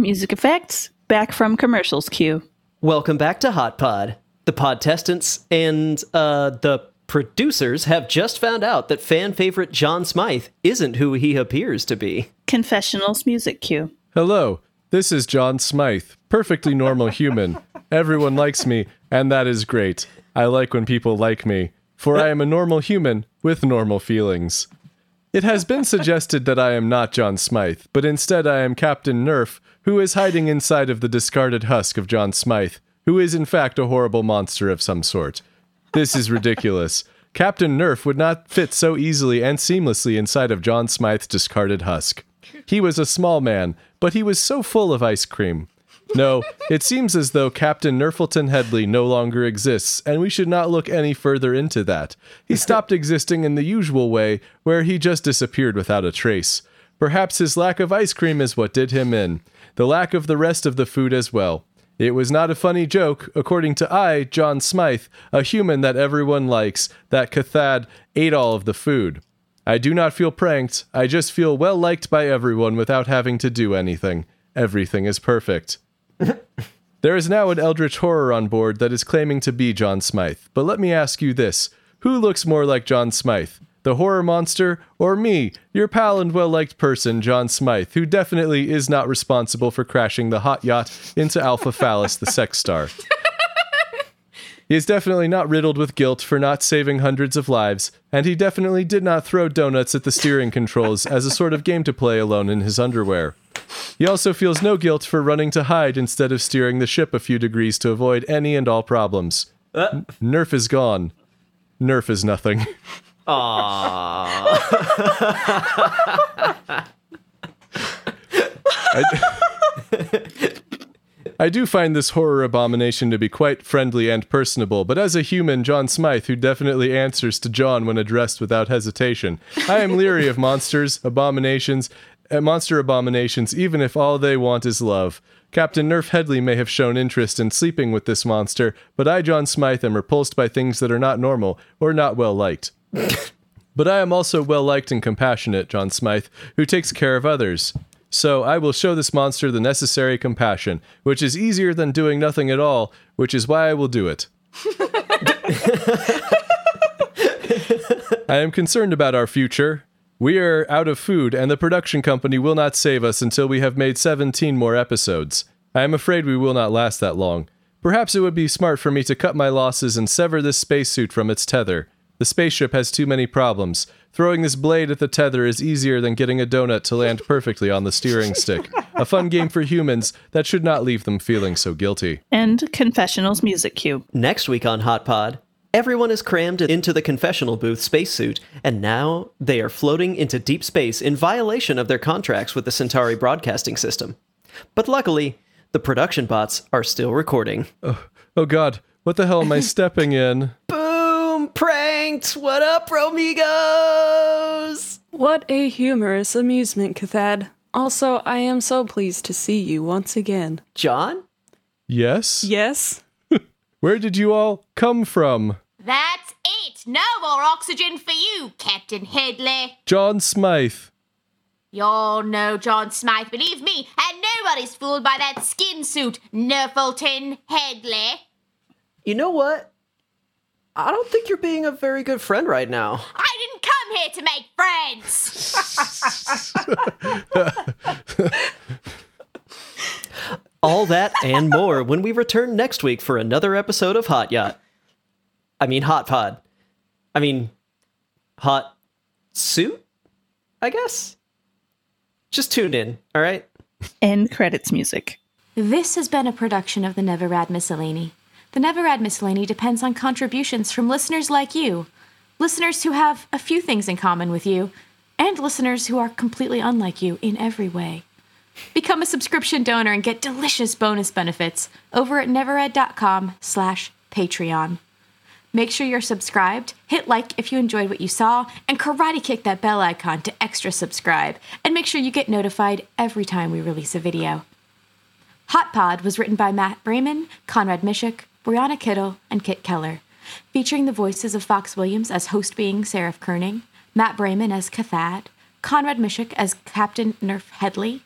Music effects, back from commercials cue. Welcome back to Hot Pod. The podtestants and uh, the producers have just found out that fan favorite Jahn Smythe isn't who he appears to be. Confessionals music cue. Hello, this is Jahn Smythe, perfectly normal human. Everyone likes me, and that is great. I like when people like me, for I am a normal human with normal feelings. It has been suggested that I am not Jahn Smythe, but instead I am Captain Nerf, who is hiding inside of the discarded husk of Jahn Smythe, who is in fact a horrible monster of some sort. This is ridiculous. Captain Nerf would not fit so easily and seamlessly inside of Jahn Smythe's discarded husk. He was a small man, but he was so full of ice cream. No, it seems as though Captain Nerfleton Headley no longer exists, and we should not look any further into that. He stopped existing in the usual way, where he just disappeared without a trace. Perhaps his lack of ice cream is what did him in, the lack of the rest of the food as well. It was not a funny joke, according to I, Jahn Smythe, a human that everyone likes, that Cathad ate all of the food. I do not feel pranked, I just feel well liked by everyone without having to do anything. Everything is perfect. there is now an eldritch horror on board that is claiming to be Jahn Smythe, but let me ask you this who looks more like Jahn Smythe? The horror monster, or me, your pal and well liked person, Jahn Smythe, who definitely is not responsible for crashing the hot yacht into Alpha Phallus, the sex star. He is definitely not riddled with guilt for not saving hundreds of lives, and he definitely did not throw donuts at the steering controls as a sort of game to play alone in his underwear. He also feels no guilt for running to hide instead of steering the ship a few degrees to avoid any and all problems. Uh. Nerf is gone. Nerf is nothing. I, I do find this horror abomination to be quite friendly and personable, but as a human, Jahn Smythe, who definitely answers to John when addressed without hesitation, I am leery of monsters, abominations, uh, monster abominations, even if all they want is love. Captain Nerf Headley may have shown interest in sleeping with this monster, but I, Jahn Smythe, am repulsed by things that are not normal or not well liked. But I am also well liked and compassionate, Jahn Smythe, who takes care of others. So I will show this monster the necessary compassion, which is easier than doing nothing at all, which is why I will do it. I am concerned about our future. We are out of food, and the production company will not save us until we have made 17 more episodes. I am afraid we will not last that long. Perhaps it would be smart for me to cut my losses and sever this spacesuit from its tether. The spaceship has too many problems. Throwing this blade at the tether is easier than getting a donut to land perfectly on the steering stick. A fun game for humans that should not leave them feeling so guilty. And confessionals music Cube. Next week on Hot Pod, everyone is crammed into the confessional booth spacesuit, and now they are floating into deep space in violation of their contracts with the Centauri broadcasting system. But luckily, the production bots are still recording. Oh, oh god, what the hell am I stepping in? Boom! Pranked! What up, Romigos? What a humorous amusement, Cathad. Also, I am so pleased to see you once again. John? Yes? Yes? Where did you all come from? That's it. No more oxygen for you, Captain Headley. Jahn Smythe. You're no Jahn Smythe, believe me, and nobody's fooled by that skin suit, Nerfleton Headley. You know what? I don't think you're being a very good friend right now. I didn't come here to make friends. All that and more when we return next week for another episode of Hot Yacht. I mean, Hot Pod. I mean, Hot Suit? I guess? Just tune in, all right? End credits music. This has been a production of the Neverad Miscellany. The Neverad Miscellany depends on contributions from listeners like you, listeners who have a few things in common with you, and listeners who are completely unlike you in every way. Become a subscription donor and get delicious bonus benefits over at neverad.com slash Patreon. Make sure you're subscribed, hit like if you enjoyed what you saw, and karate kick that bell icon to extra subscribe, and make sure you get notified every time we release a video. Hot Pod was written by Matt Brayman, Conrad Mishik, Brianna Kittle, and Kit Keller, featuring the voices of Fox Williams as host being Seraph Kerning, Matt Brayman as Cathad, Conrad Mishik as Captain Nerf Headley,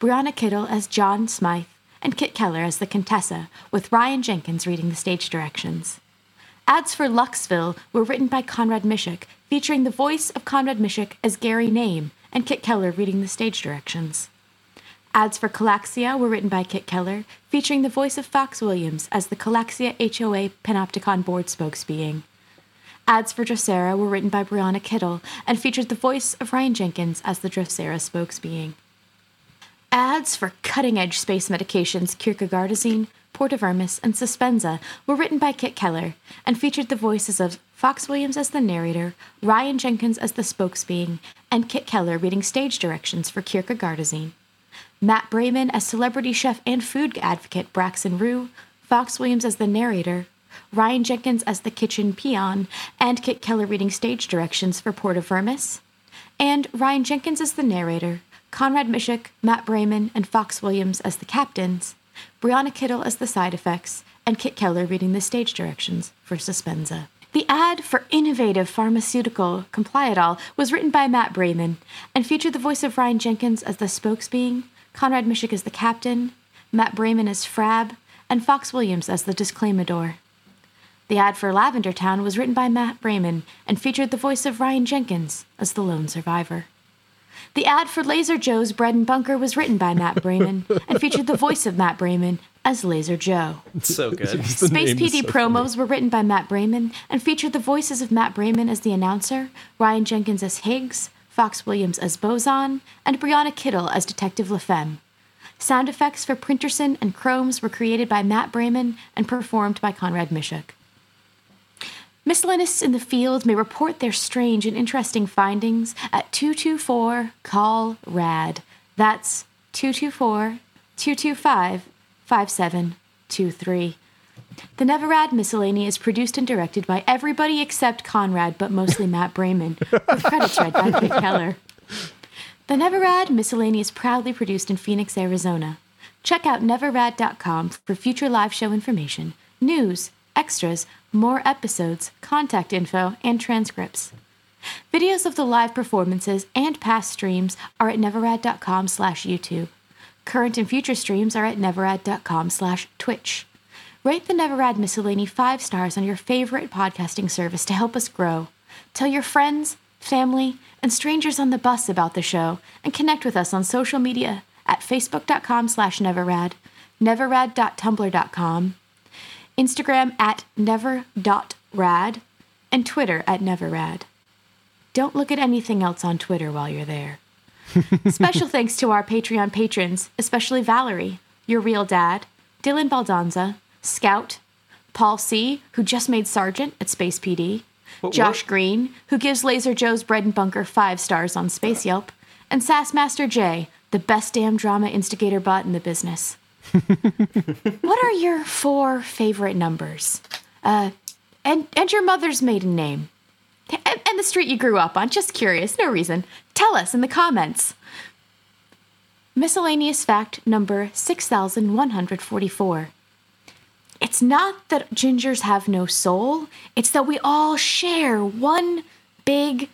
Brianna Kittle as Jahn Smythe, and Kit Keller as the Contessa, with Ryan Jenkins reading the stage directions. Ads for Luxville were written by Conrad Mishik, featuring the voice of Conrad Mishik as Gary Name and Kit Keller reading the stage directions. Ads for Calaxia were written by Kit Keller, featuring the voice of Fox Williams as the Calaxia HOA Panopticon board spokesbeing. Ads for Drosera were written by Brianna Kittle and featured the voice of Ryan Jenkins as the Drosera spokesbeing. Ads for cutting edge space medications Kierkegaardazine, Portavermis, and Suspenza were written by Kit Keller and featured the voices of Fox Williams as the narrator, Ryan Jenkins as the spokesbeing, and Kit Keller reading stage directions for Kierkegaardazine. Matt Brayman as celebrity chef and food advocate Braxton Rue, Fox Williams as the narrator, Ryan Jenkins as the kitchen peon, and Kit Keller reading stage directions for Portavermis, and Ryan Jenkins as the narrator, Conrad Mishik, Matt Brayman, and Fox Williams as the captains, Brianna Kittle as the side effects, and Kit Keller reading the stage directions for Suspenza. The ad for innovative pharmaceutical Compliadol was written by Matt Brayman and featured the voice of Ryan Jenkins as the spokesbeing, Conrad Mishik as the captain, Matt Brayman as Frab, and Fox Williams as the disclaimador. The ad for Lavender Town was written by Matt Brayman and featured the voice of Ryan Jenkins as the lone survivor. The ad for Laser Joe's Bread and Bunker was written by Matt Brayman and featured the voice of Matt Brayman as Laser Joe. So good. Space PD so promos were written by Matt Brayman and featured the voices of Matt Brayman as the announcer, Ryan Jenkins as Higgs, Fox Williams as Boson, and Brianna Kittle as Detective LaFemme. Sound effects for Printerson and Chromes were created by Matt Brayman and performed by Conrad Mishik. Miscellaneous in the field may report their strange and interesting findings at 224 Call RAD. That's 224 225 5723. The Neverad Miscellany is produced and directed by everybody except Conrad, but mostly Matt Brayman, with credits read by Kit Keller. The Neverad Miscellany is proudly produced in Phoenix, Arizona. Check out neverrad.com for future live show information, news, extras, more episodes, contact info, and transcripts. Videos of the live performances and past streams are at neverrad.com slash YouTube. Current and future streams are at neverad.com slash twitch. Rate the Neverad Miscellany five stars on your favorite podcasting service to help us grow. Tell your friends, family, and strangers on the bus about the show, and connect with us on social media at facebook.com slash neverrad, neverrad.tumblr.com, Instagram at never.rad, and Twitter at neverad. Don't look at anything else on Twitter while you're there. Special thanks to our Patreon patrons, especially Valerie, your real dad, Dylan Baldanza, Scout, Paul C., who just made Sergeant at Space PD, Josh Green, who gives Laser Joe's Bread and Bunker five stars on Space Yelp, and Sassmaster J, the best damn drama instigator bot in the business. what are your four favorite numbers? Uh, and and your mother's maiden name, and, and the street you grew up on. Just curious, no reason. Tell us in the comments. Miscellaneous fact number 6144. It's not that gingers have no soul, it's that we all share one big,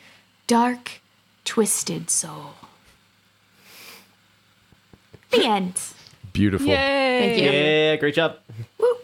dark, twisted soul. The end. Beautiful. Yay! Thank you. Yeah, great job. Woo.